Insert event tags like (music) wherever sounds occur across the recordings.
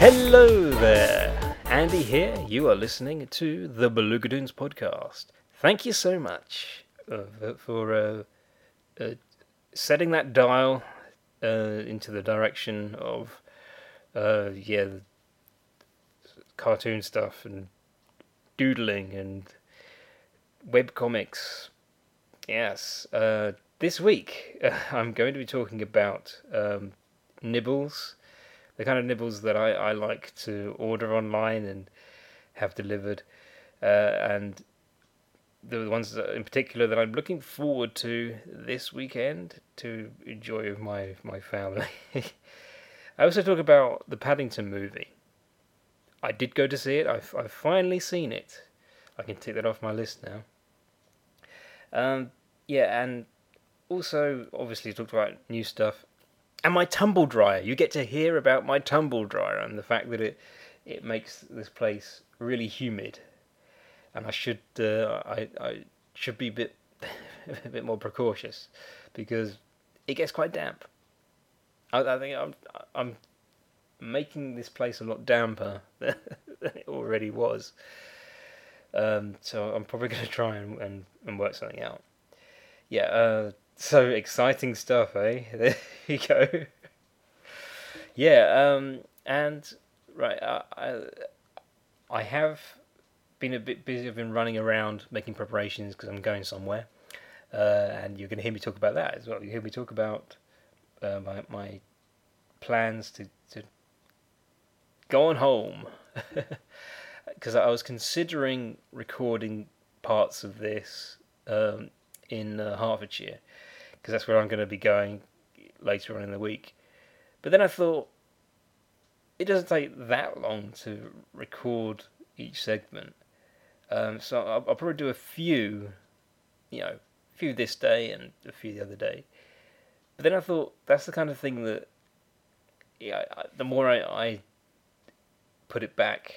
Hello there, Andy here. You are listening to the Belugatoons podcast. Thank you so much uh, for uh, uh, setting that dial uh, into the direction of uh, yeah, cartoon stuff and doodling and web comics. Yes, this week (laughs) I'm going to be talking about um, nibbles the kind of nibbles that I, I like to order online and have delivered, uh, and the ones in particular that I'm looking forward to this weekend to enjoy with my my family. (laughs) I also talk about the Paddington movie. I did go to see it. I've I've finally seen it. I can take that off my list now. Um, yeah, and also obviously talked about new stuff and my tumble dryer. You get to hear about my tumble dryer and the fact that it it makes this place really humid. And I should uh, I I should be a bit (laughs) a bit more precautious because it gets quite damp. I, I think I'm I'm making this place a lot damper (laughs) than it already was. Um, so I'm probably going to try and, and, and work something out. Yeah, uh, so exciting stuff, eh? (laughs) There you go. yeah, um, and right, I, I, have been a bit busy. I've been running around making preparations because I'm going somewhere, uh, and you're going to hear me talk about that as well. You hear me talk about uh, my my plans to to go on home (laughs) because I was considering recording parts of this um, in uh, Hertfordshire because that's where I'm going to be going later on in the week. But then I thought it doesn't take that long to record each segment, um, so I'll, I'll, probably do a few, you know, a few this day and a few the other day. But then I thought that's the kind of thing that, yeah, I, the more I, I put it back,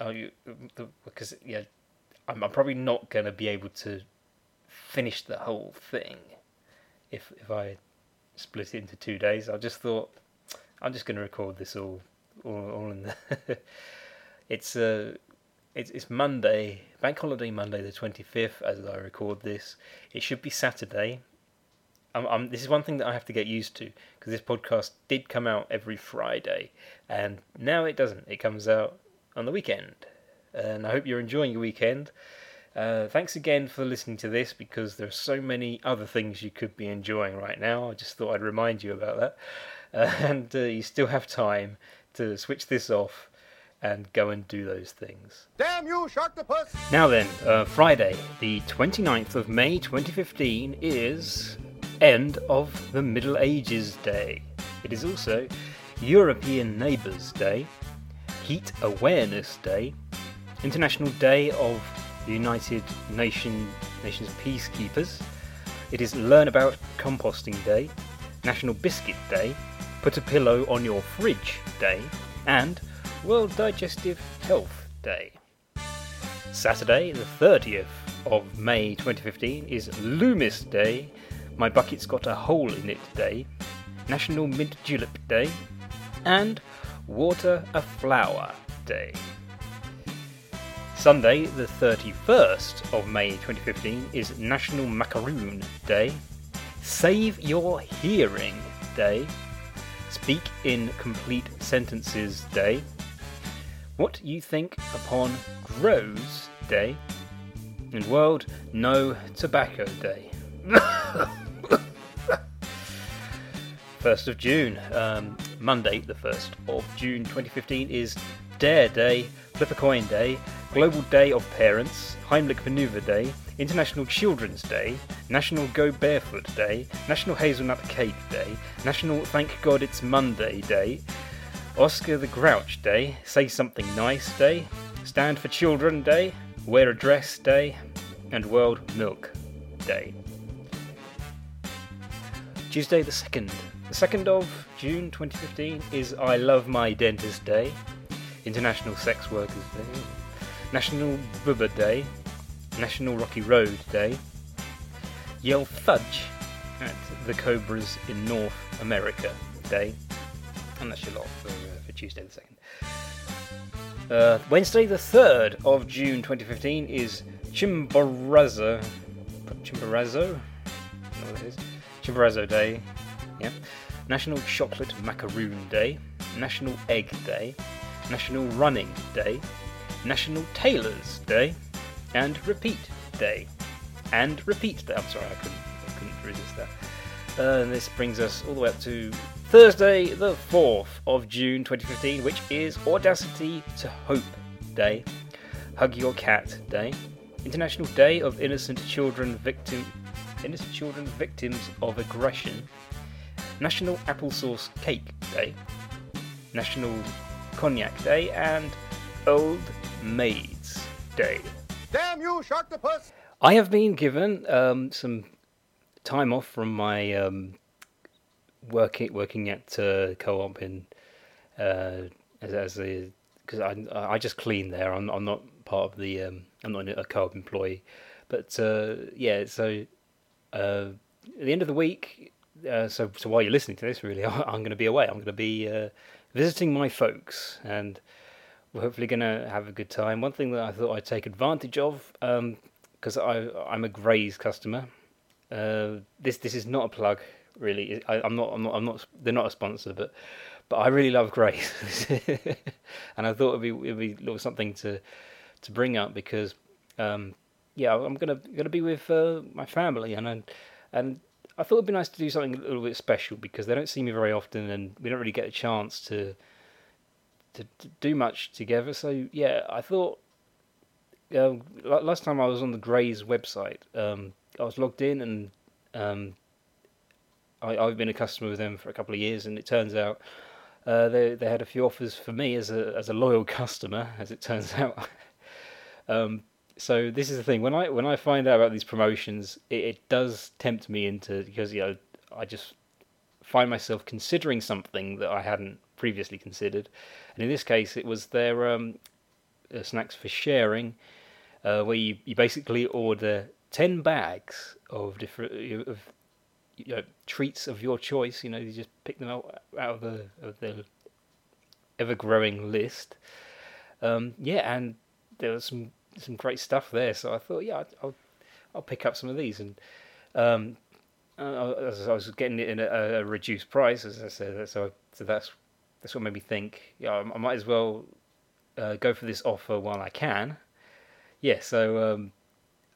I, because yeah, I'm, I'm probably not going to be able to finish the whole thing if if I split it into two days. I just thought I'm just going to record this all all, all in the. (laughs) it's uh, it's it's Monday, Bank Holiday Monday, the twenty fifth, as I record this. It should be Saturday. I'm, I'm, this is one thing that I have to get used to because this podcast did come out every Friday, and now it doesn't. It comes out on the weekend, and I hope you're enjoying your weekend. Uh, thanks again for listening to this because there are so many other things you could be enjoying right now. I just thought I'd remind you about that. Uh, (laughs) and uh, you still have time to switch this off and go and do those things. Damn you, Sharktopus! Now then, uh, Friday, the 29th of May 2015 is End of the Middle Ages Day. It is also European Neighbours Day, Heat Awareness Day, International Day of the United Nation, Nations Peacekeepers. It is Learn About Composting Day, National Biscuit Day, Put a Pillow on Your Fridge Day, and World Digestive Health Day. Saturday, the 30th of May 2015, is Loomis Day, My Bucket's Got a Hole in It Day, National Mint Julep Day, and Water a Flower Day. Sunday, the 31st of May 2015, is National Macaroon Day, Save Your Hearing Day, Speak in Complete Sentences Day, What You Think Upon Grows Day, and World No Tobacco Day. (laughs) 1st of June, um, Monday, the 1st of June 2015, is Dare Day, Flip a Coin Day, Global Day of Parents, Heimlich Maneuver Day, International Children's Day, National Go Barefoot Day, National Hazelnut Cake Day, National Thank God It's Monday Day, Oscar the Grouch Day, Say Something Nice Day, Stand for Children Day, Wear a Dress Day, and World Milk Day. Tuesday the 2nd. The 2nd of June 2015 is I Love My Dentist Day, International Sex Workers Day, National Bubba Day, National Rocky Road Day, Yell Fudge at the Cobras in North America Day, and that's your lot for, uh, for Tuesday the 2nd. Uh, Wednesday the 3rd of June 2015 is Chimborazo. Chimborazo? know what it is. Chimborazo Day. Yeah. National Chocolate Macaroon Day. National Egg Day. National Running Day. National Tailors Day. And Repeat Day. And Repeat Day. I'm sorry, I couldn't, I couldn't resist that. Uh, and this brings us all the way up to Thursday, the 4th of June 2015, which is Audacity to Hope Day, Hug Your Cat Day, International Day of Innocent Children Victim Innocent Children Victims of Aggression, National Applesauce Cake Day, National Cognac Day, and Old Maids Day. Damn you, Sharktopus! I have been given um, some time off from my um, working working at uh, co-op in uh, as, as a because I I just clean there. I'm I'm not part of the um, I'm not a co-op employee, but uh, yeah. So uh, at the end of the week, uh, so so while you're listening to this, really, (laughs) I'm going to be away. I'm going to be uh, visiting my folks, and we're hopefully going to have a good time. One thing that I thought I'd take advantage of, because I I'm a Graze customer. Uh, this this is not a plug, really. I, I'm not I'm not I'm not. They're not a sponsor, but but I really love Graze, (laughs) and I thought it'd be it'd be something to to bring up because um, yeah, I'm gonna gonna be with uh, my family, and I, and I thought it'd be nice to do something a little bit special because they don't see me very often, and we don't really get a chance to to, to do much together. So yeah, I thought um, last time I was on the Graze website, um, I was logged in and um, I, have been a customer with them for a couple of years, and it turns out uh, they they had a few offers for me as a as a loyal (laughs) customer, as it turns (laughs) out. So this is the thing when I when I find out about these promotions, it, it does tempt me into because you know I just find myself considering something that I hadn't previously considered, and in this case, it was their um, uh, snacks for sharing, uh, where you, you basically order ten bags of different of you know, treats of your choice. You know, you just pick them out out of the of the ever growing list. Um, yeah, and there was some some great stuff there. So I thought, yeah, I'll I'll pick up some of these, and um, I was getting it in a, a, reduced price, as I said. So so that's that's what made me think, yeah, I might as well uh, go for this offer while I can. Yeah, so um,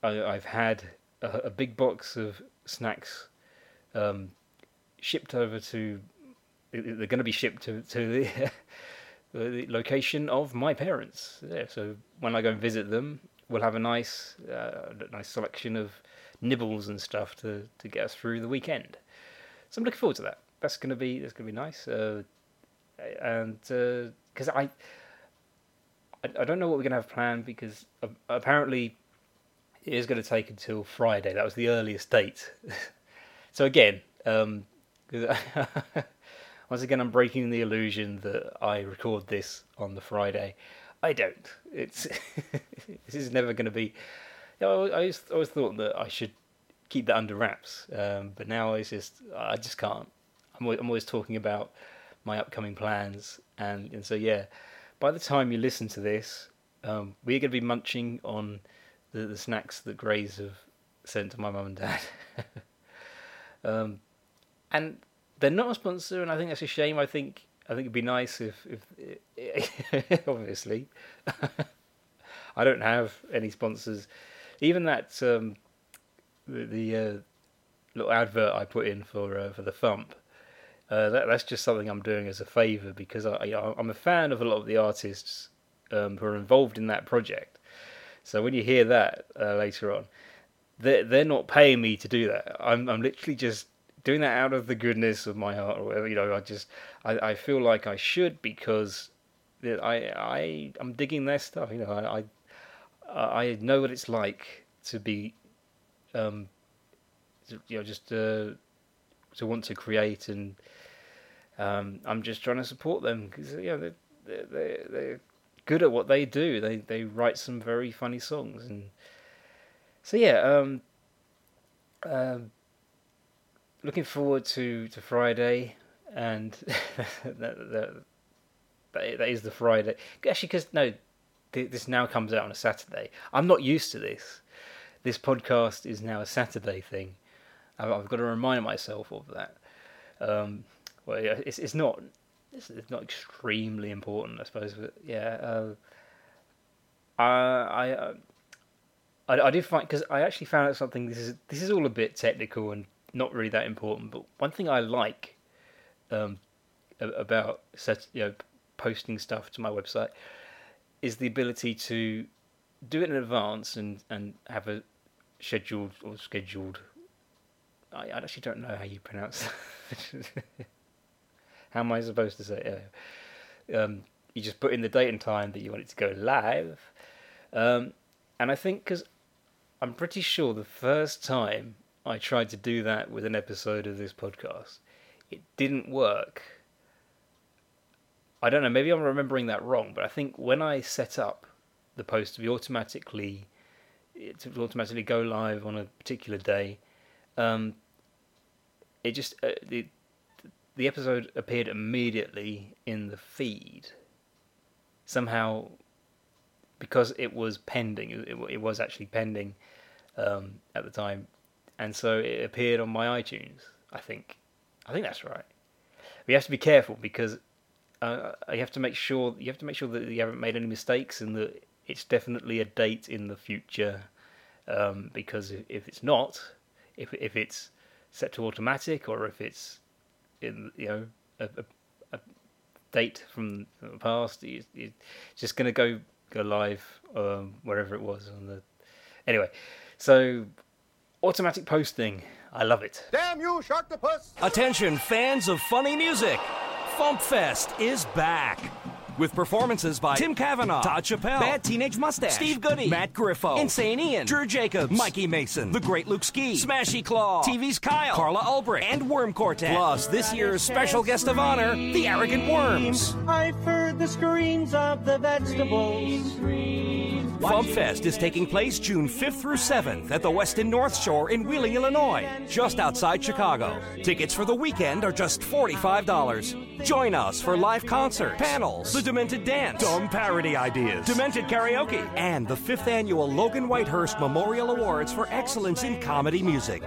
I, have had a, a, big box of snacks um, shipped over to. They're going to be shipped to to the (laughs) the location of my parents. Yeah, so when I go and visit them, we'll have a nice, uh, nice selection of nibbles and stuff to, to get us through the weekend. So I'm looking forward to that. That's gonna be that's gonna be nice. Uh, and because uh, I, I, I don't know what we're gonna have planned because apparently it is going to take until Friday. That was the earliest date. (laughs) so again, um, (laughs) (laughs) Once again, I'm breaking the illusion that I record this on the Friday. I don't. It's (laughs) this is never going to be. You know, I always, always thought that I should keep that under wraps, um, but now it's just I just can't. I'm always, I'm always talking about my upcoming plans, and and so yeah. By the time you listen to this, um, we're going to be munching on the, the snacks that Graze have sent to my mum and dad. (laughs) um, and they're not a sponsor, and I think that's a shame. I think I think it'd be nice if, if (laughs) obviously, (laughs) I don't have any sponsors. Even that um, the, the uh, little advert I put in for uh, for the FuMP. Uh, that, that's just something I'm doing as a favour because I, I'm a fan of a lot of the artists um, who are involved in that project, So when you hear that uh, later on, they're they're not paying me to do that. I'm I'm literally just doing that out of the goodness of my heart or whatever. You know, I just I, I feel like I should because I I I'm digging their stuff. You know, I I, I know what it's like to be, um, you know, just uh, to want to create and um, I'm just trying to support them because you know they're, they're, they're good at what they do. They they write some very funny songs and so yeah. Um, um, looking forward to, to Friday and (laughs) that, that, that is the Friday. Actually, because no, this now comes out on a Saturday. I'm not used to this. This podcast is now a Saturday thing. I've, got to remind myself of that. Um, well, yeah, it's it's not it's, it's, not extremely important, I suppose. But yeah, uh, I I, uh, I I find because I actually found out something. This is this is all a bit technical and not really that important. But one thing I like um, about set, you know posting stuff to my website is the ability to do it in advance and and have a scheduled or scheduled. I, actually don't know how you pronounce. (laughs) how am I supposed to say it? Um, you just put in the date and time that you want it to go live. Um, and I think because I'm pretty sure the first time I tried to do that with an episode of this podcast, it didn't work. I don't know, maybe I'm remembering that wrong, but I think when I set up the post to be automatically it to automatically go live on a particular day, um, it just uh, the the episode appeared immediately in the feed. Somehow, because it was pending, it, it was actually pending um, at the time, and so it appeared on my iTunes. I think, I think that's right. We have to be careful because uh, you have to make sure you have to make sure that you haven't made any mistakes and that it's definitely a date in the future. Um, because if, it's not, if if it's set to automatic or if it's in you know a, a, a date from the past, you, you're just going to go go live um, wherever it was on the. Anyway, so automatic posting, I love it. Damn you, Sharktopus! Attention, fans of funny music! Fumpfest is back with performances by Tim Cavanagh, Todd Chappelle, Bad Teenage Mustache, Steve Goodie, Matt Griffo, Insane Ian, Drew Jacobs, Mikey Mason, The Great Luke Ski, Smashy Claw, TV's Kyle, Carla Ulbrich, and Worm Quartet. Plus, this year's special guest of honor, the Arrogant Worms. I've heard the screams of the vegetables. Fumpfest is taking place June 5th through 7th at the Westin North Shore in Wheeling, Illinois, just outside Chicago. Tickets for the weekend are just $45. Join us for live concert, panels, the Demented Dance, dumb parody ideas, Demented Karaoke, and the 5th annual Logan Whitehurst Memorial Awards for Excellence in Comedy Music.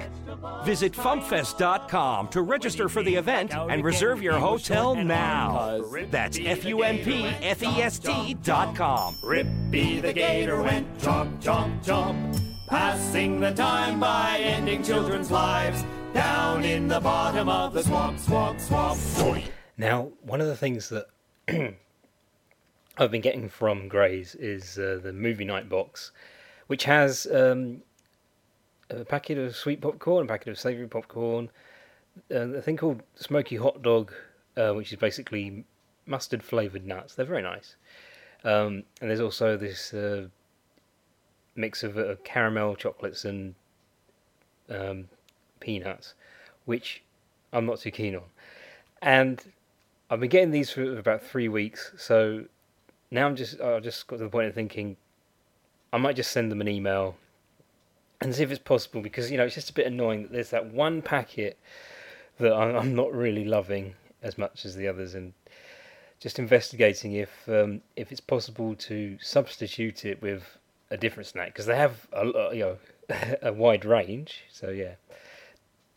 Visit fumpfest.com to register for the event and reserve your hotel now. That's F U M P F E S T dot com. Rippy the gator went chomp, chomp, chomp, passing the time by ending children's lives down in the bottom of the swamp, swamp, swamp. Now, one of the things that (clears throat) I've been getting from Graze is uh, the movie night box, which has um, a packet of sweet popcorn, a packet of savoury popcorn, uh, a thing called smoky hot dog, uh, which is basically mustard flavoured nuts. They're very nice. Um, and there's also this uh, mix of uh, caramel chocolates and um, peanuts, which I'm not too keen on. And I've been getting these for about three weeks, so now I'm just I just got to the point of thinking I might just send them an email and see if it's possible because you know it's just a bit annoying that there's that one packet that I'm not really loving as much as the others and just investigating if um, if it's possible to substitute it with a different snack because they have a you know (laughs) a wide range. So yeah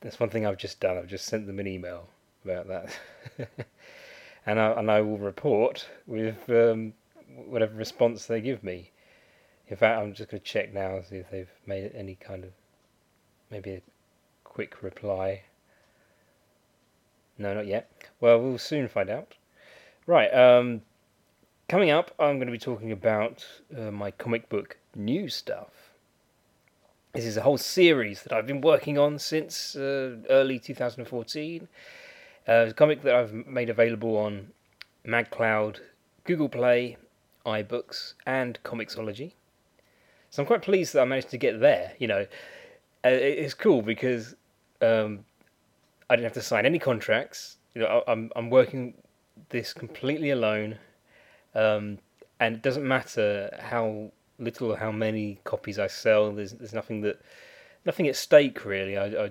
that's one thing I've just done. I've just sent them an email about that. (laughs) And I and I will report with um, whatever response they give me. In fact, I'm just going to check now see if they've made any kind of maybe a quick reply. No, not yet. Well, we'll soon find out. Right. Um, coming up, I'm going to be talking about uh, my comic book news stuff. This is a whole series that I've been working on since uh, early 2014. Uh, it's a comic that I've made available on MagCloud, Google Play, iBooks, and Comixology. So I'm quite pleased that I managed to get there. You know, uh, it's cool because um, I didn't have to sign any contracts. You know, I'm I'm working this completely alone, um, and it doesn't matter how little or how many copies I sell. There's there's nothing that nothing at stake really. I, I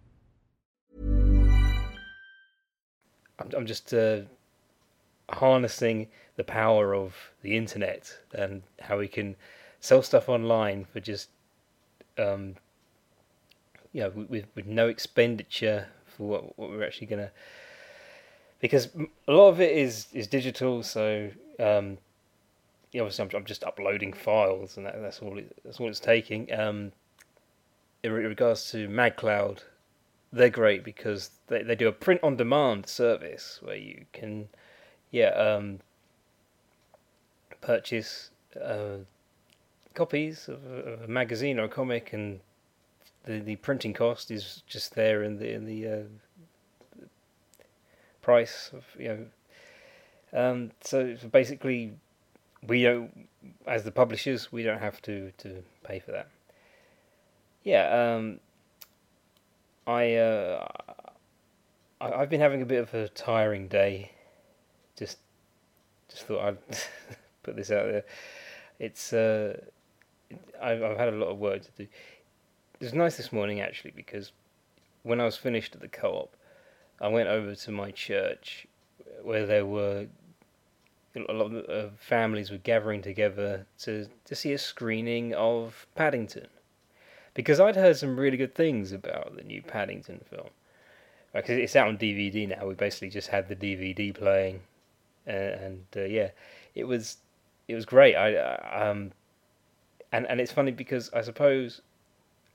I'm, I'm just uh, harnessing the power of the internet and how we can sell stuff online for just um, you know with with no expenditure for what, what we're actually gonna because a lot of it is is digital so um, yeah, obviously I'm, I'm just uploading files and that, that's all it, that's all it's taking. Um, in regards to MagCloud they're great because they, they do a print on demand service where you can yeah um, purchase uh, copies of a, of a, magazine or a comic and the, the printing cost is just there in the in the uh, price of you know um, so basically we don't as the publishers we don't have to to pay for that. Yeah um, I, uh, I have been having a bit of a tiring day. Just just thought I'd (laughs) put this out there. It's uh, I've, I've had a lot of work to do. It was nice this morning actually because when I was finished at the co-op, I went over to my church where there were a lot of families were gathering together to to see a screening of Paddington because I'd heard some really good things about the new Paddington film. Because it's out on DVD now. We basically just had the DVD playing, and uh, yeah, it was it was great. I um, and and it's funny because I suppose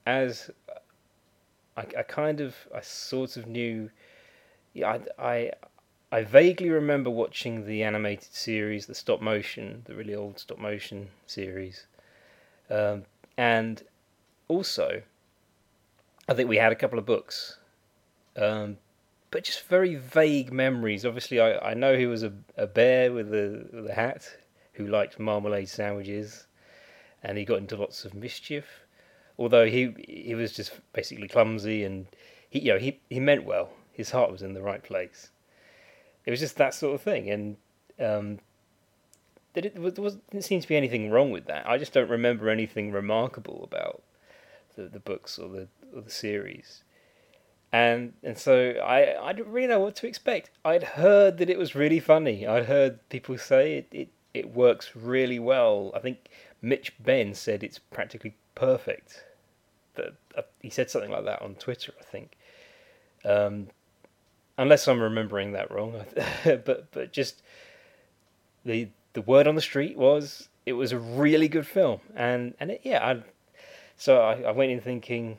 as I, I kind of I sort of knew, yeah, I, I I vaguely remember watching the animated series, the stop motion, the really old stop motion series, um, and also, I think we had a couple of books, um, but just very vague memories. Obviously, I, I know he was a, a bear with a, with a hat who liked marmalade sandwiches, and he got into lots of mischief. Although he he was just basically clumsy, and he you know he he meant well. His heart was in the right place. It was just that sort of thing, and um, there, was, didn't seem to be anything wrong with that. I just don't remember anything remarkable about the, the books or the or the series. And and so I I didn't really know what to expect. I'd heard that it was really funny. I'd heard people say it, it, it works really well. I think Mitch Benn said it's practically perfect. That uh, he said something like that on Twitter, I think. Um, unless I'm remembering that wrong. (laughs) but but just the the word on the street was it was a really good film, and and it, yeah, I, so I, I went in thinking,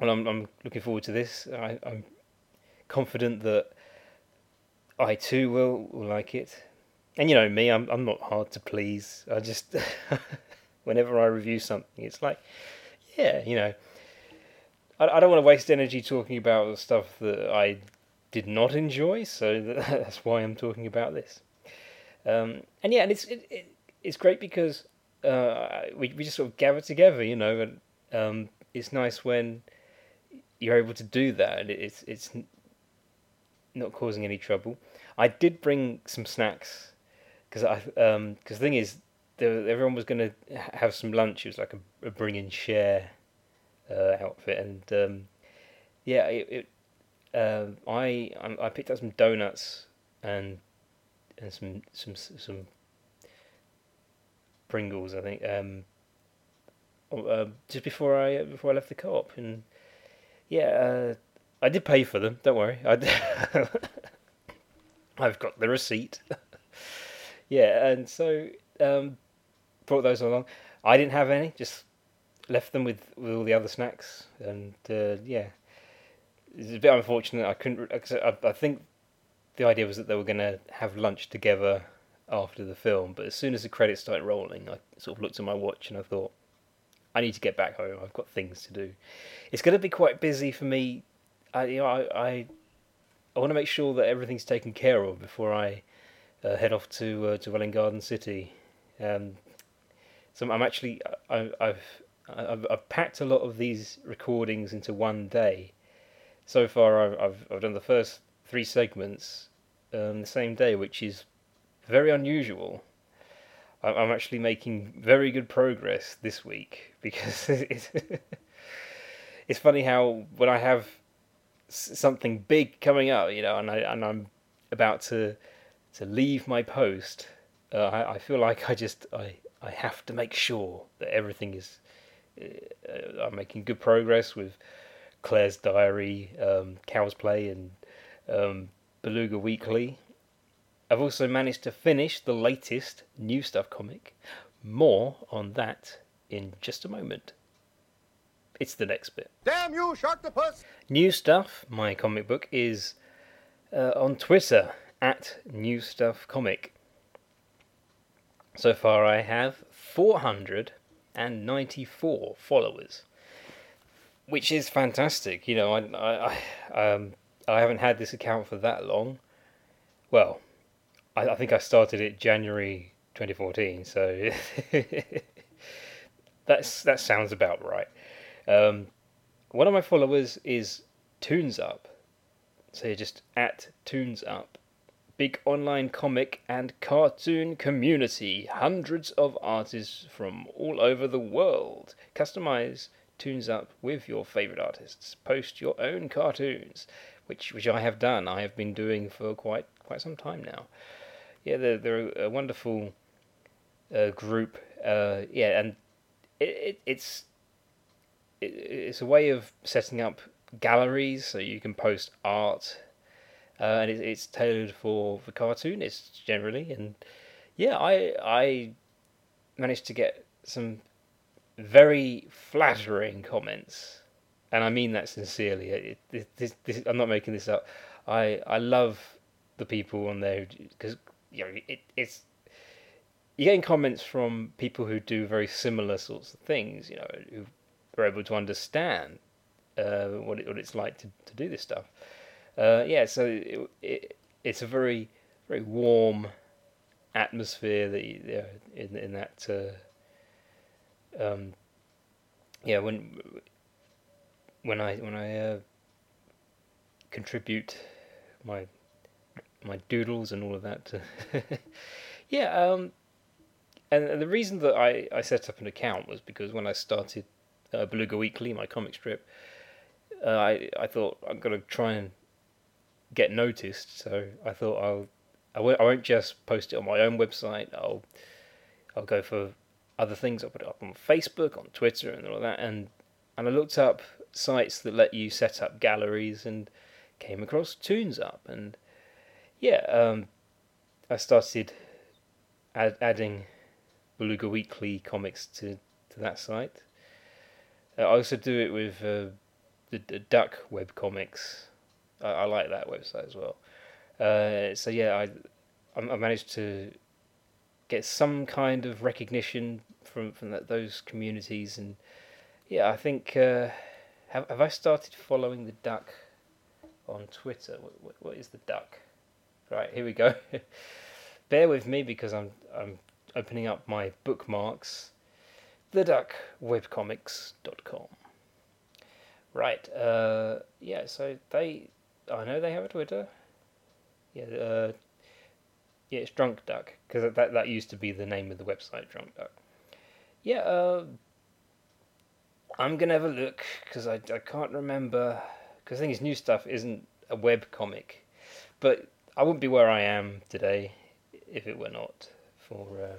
well, I'm I'm looking forward to this. I, I'm confident that I too will, will like it. And you know me, I'm I'm not hard to please. I just (laughs) whenever I review something, it's like, yeah, you know, I, I don't want to waste energy talking about stuff that I did not enjoy. So (laughs) that's why I'm talking about this. Um, and yeah, and it's it, it, it's great because uh, we we just sort of gather together, you know, and um, it's nice when you're able to do that, and it's it's not causing any trouble. I did bring some snacks because I um because the thing is, everyone was going to have some lunch. It was like a, a bring and share uh, outfit, and um, yeah, it, it uh, I I picked up some donuts and and some some some Pringles, I think. Um, uh, just before I before I left the co-op, and yeah, uh, I did pay for them. Don't worry, (laughs) I've got the receipt. (laughs) yeah, and so um, brought those along. I didn't have any, just left them with, with all the other snacks, and uh, yeah, it's a bit unfortunate. I couldn't. I, I think the idea was that they were going to have lunch together after the film, but as soon as the credits started rolling, I sort of looked at my watch and I thought, I need to get back home. I've got things to do. It's going to be quite busy for me. I, you know, I, I, I want to make sure that everything's taken care of before I uh, head off to uh, to Welwyn Garden City. Um, so I'm actually I, I've, I've I've packed a lot of these recordings into one day. So far, I've I've, I've done the first three segments um, the same day, which is very unusual. I'm actually making very good progress this week (laughs) because it's, it's funny how when I have something big coming up, you know, and I and I'm about to to leave my post, uh, I, I feel like I just I I have to make sure that everything is uh, I'm making good progress with Claire's Diary, um, Cow's Play, and um, Beluga Weekly. I've also managed to finish the latest New Stuff comic. More on that in just a moment. It's the next bit. Damn you, Sharktopus! New Stuff, my comic book, is uh, on Twitter at New Stuff Comic. So far, I have 494 followers, which is fantastic. You know, I, I, I um, I haven't had this account for that long. Well, I, I think I started it January 2014, so (laughs) that's that sounds about right. Um, one of my followers is Toons Up, so you're just at Toons Up. Big online comic and cartoon community. Hundreds of artists from all over the world. Customize Toons Up with your favorite artists. Post your own cartoons which which I have done. I have been doing for quite quite some time now. Yeah, they're they're a wonderful uh, group. Uh, yeah, and it, it it's it, it's a way of setting up galleries so you can post art, uh, and it, it's tailored for for cartoonists generally. And yeah, I I managed to get some very flattering comments and I mean that sincerely. This, this, I'm not making this up. I I love the people on there because you know it, it's you're getting comments from people who do very similar sorts of things. You know, who are able to understand uh, what it, what it's like to, to do this stuff. Uh, yeah, so it, it, it's a very very warm atmosphere that you, yeah, in in that. Uh, um, yeah, when when I when I uh, contribute my my doodles and all of that. (laughs) Yeah, um, and, the reason that I, I set up an account was because when I started uh, Beluga Weekly, my comic strip, uh, I I thought I'm gonna try and get noticed. So I thought I'll I w- I won't just post it on my own website. I'll I'll go for other things. I'll put it up on Facebook, on Twitter, and all that. And and I looked up sites that let you set up galleries, and came across Toons Up, and yeah, um, I started add, adding Beluga Weekly comics to, to that site. Uh, I also do it with uh, the, the Duck web comics. I, I like that website as well. Uh, so yeah, I I managed to get some kind of recognition from from that, those communities, and yeah, I think uh, have have I started following the duck on Twitter? What, what is the duck? Right here we go. (laughs) Bear with me because I'm I'm opening up my bookmarks. The Duck webcomics.com. Right. Uh, yeah. So they, I know they have a Twitter. Yeah. Uh, yeah, it's Drunk Duck because that that used to be the name of the website, Drunk Duck. Yeah. Uh, I'm gonna have a look because I, I can't remember because I think his new stuff isn't a web comic, but I wouldn't be where I am today if it were not for uh,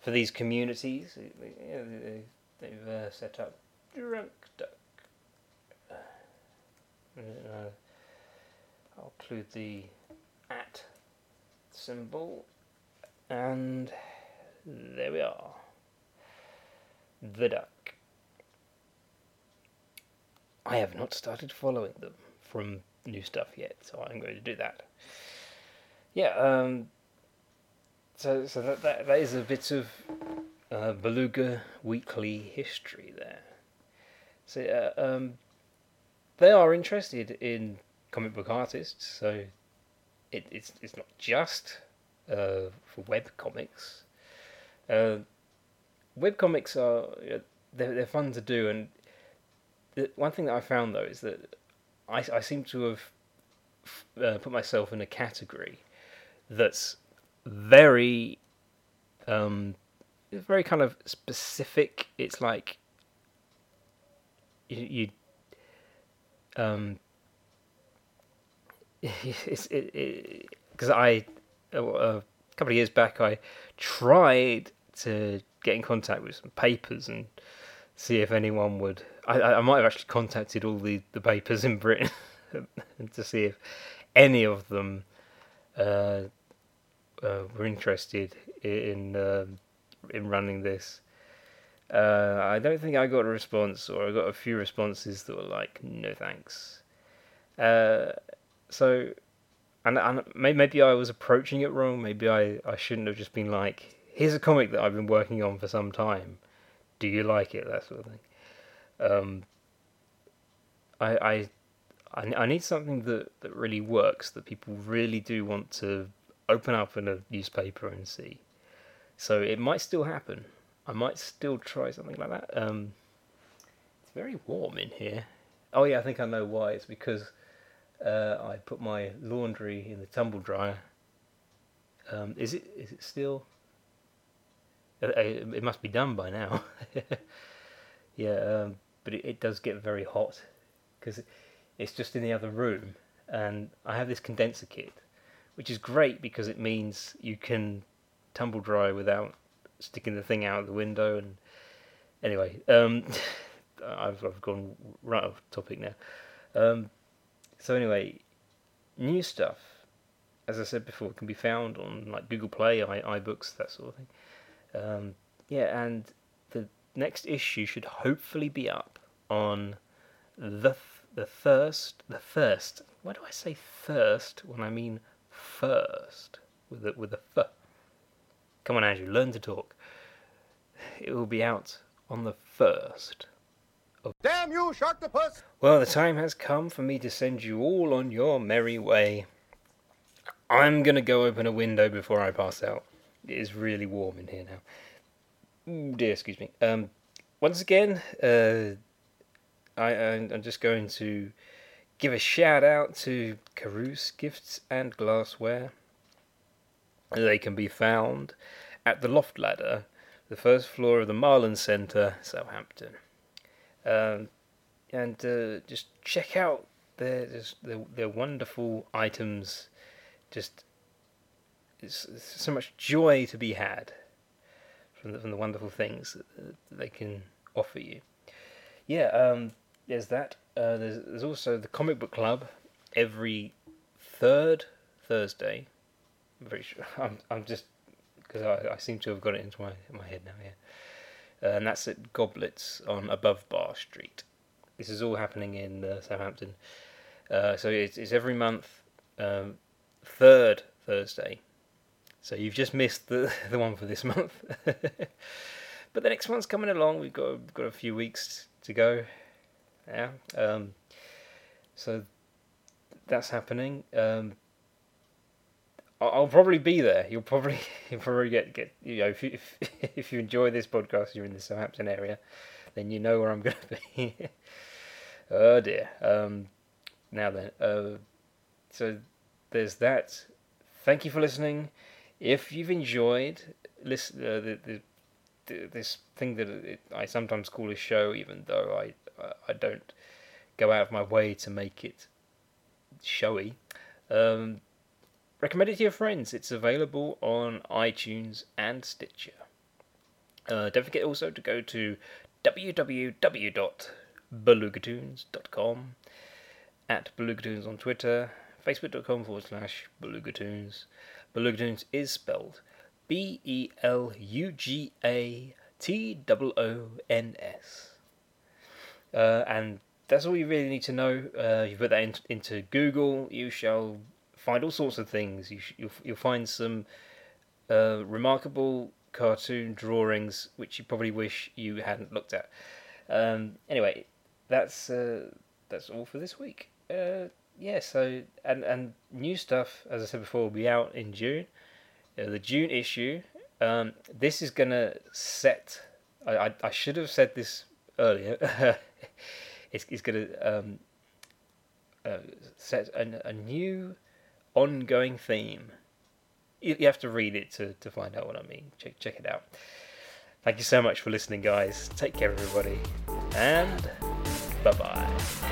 for these communities. They've uh, set up Drunk Duck. Uh, I'll include the at symbol, and there we are. The duck. I have not started following them from new stuff yet, so I'm going to do that. Yeah, um, so so that, that that is a bit of uh, Beluga Weekly history there. So uh, um, they are interested in comic book artists, so it, it's it's not just uh, for web comics. Uh, web comics are they're, they're fun to do, and the one thing that I found though is that I I seem to have uh, put myself in a category that's very um very kind of specific. It's like you, you um (laughs) it's it because I a, a couple of years back I tried to get in contact with some papers and see if anyone would I, I might have actually contacted all the, the papers in Britain (laughs) to see if any of them uh, uh, were interested in uh, in running this. Uh, I don't think I got a response, or I got a few responses that were like, "No thanks." Uh, so, and, and maybe I was approaching it wrong. Maybe I, I shouldn't have just been like, "Here's a comic that I've been working on for some time. Do you like it?" That sort of thing. Um, I, I I, need something that, that really works, that people really do want to open up in a newspaper and see. So it might still happen. I might still try something like that. Um, it's very warm in here. Oh yeah, I think I know why. It's because uh, I put my laundry in the tumble dryer. Um, is it is it still? Uh, uh it must be done by now. (laughs) yeah, um, but it, it does get very hot because it's just in the other room, and I have this condenser kit which is great because it means you can tumble dry without sticking the thing out the window. And anyway, um, (laughs) I've, I've gone right off topic now. Um, so anyway, new stuff, as I said before, can be found on like Google Play, i iBooks, that sort of thing. Um, yeah, and the next issue should hopefully be up on the the thirst the thirst. Why do I say thirst when I mean first with a, with a f. Come on, Andrew, learn to talk. It will be out on the first. Of... Damn you, Sharktopus! Well, the time has come for me to send you all on your merry way. I'm gonna go open a window before I pass out. It is really warm in here now. Ooh, dear, excuse me. Um, once again, uh, I, I'm just going to Give a shout out to Carouse Gifts and Glassware. They can be found at the Loft Ladder, the first floor of the Marlands Centre, Southampton. Um, and uh, just check out their, their, their wonderful items. Just it's, it's, so much joy to be had from the, from the wonderful things that, that they can offer you. Yeah, um, there's that. Uh, there's, there's also the comic book club every third Thursday. I'm pretty sure. (laughs) I'm, I'm just because I, I seem to have got it into my my head now. Yeah, uh, and that's at Goblets on Above Bar Street. This is all happening in uh, Southampton. Uh, so it's, it's every month, um, third Thursday. So you've just missed the (laughs) the one for this month. (laughs) but the next one's coming along. We've got got a few weeks to go. Yeah. Um, so that's happening. Um, I'll, probably be there. You'll probably (laughs) you'll probably get get you know if you if, (laughs) if you enjoy this podcast, you're in the Southampton area, then you know where I'm (laughs) going to be. oh dear. Um, now then, uh, so there's that. Thank you for listening. If you've enjoyed listen uh, the, the, the this thing that it, I sometimes call a show, even though I I don't go out of my way to make it showy. Um, recommend it to your friends. It's available on iTunes and Stitcher. Uh, don't forget also to go to www.belugatoons.com, at Belugatoons on Twitter, facebook.com forward slash Belugatoons. Belugatoons is spelled B E L U G A T O O N S. Uh, and that's all you really need to know. Uh, you put that in, into Google, you shall find all sorts of things. You sh- you'll, you'll find some uh, remarkable cartoon drawings which you probably wish you hadn't looked at. Um, anyway, that's uh, that's all for this week. Uh, yeah, so and and new stuff, as I said before, will be out in June. Uh, the June issue. Um, this is gonna set. I, I, I should have said this earlier. (laughs) it's, going to um, uh, set a, a new ongoing theme. You, you have to read it to, to find out what I mean. Check, check it out. Thank you so much for listening, guys. Take care, everybody. And bye bye.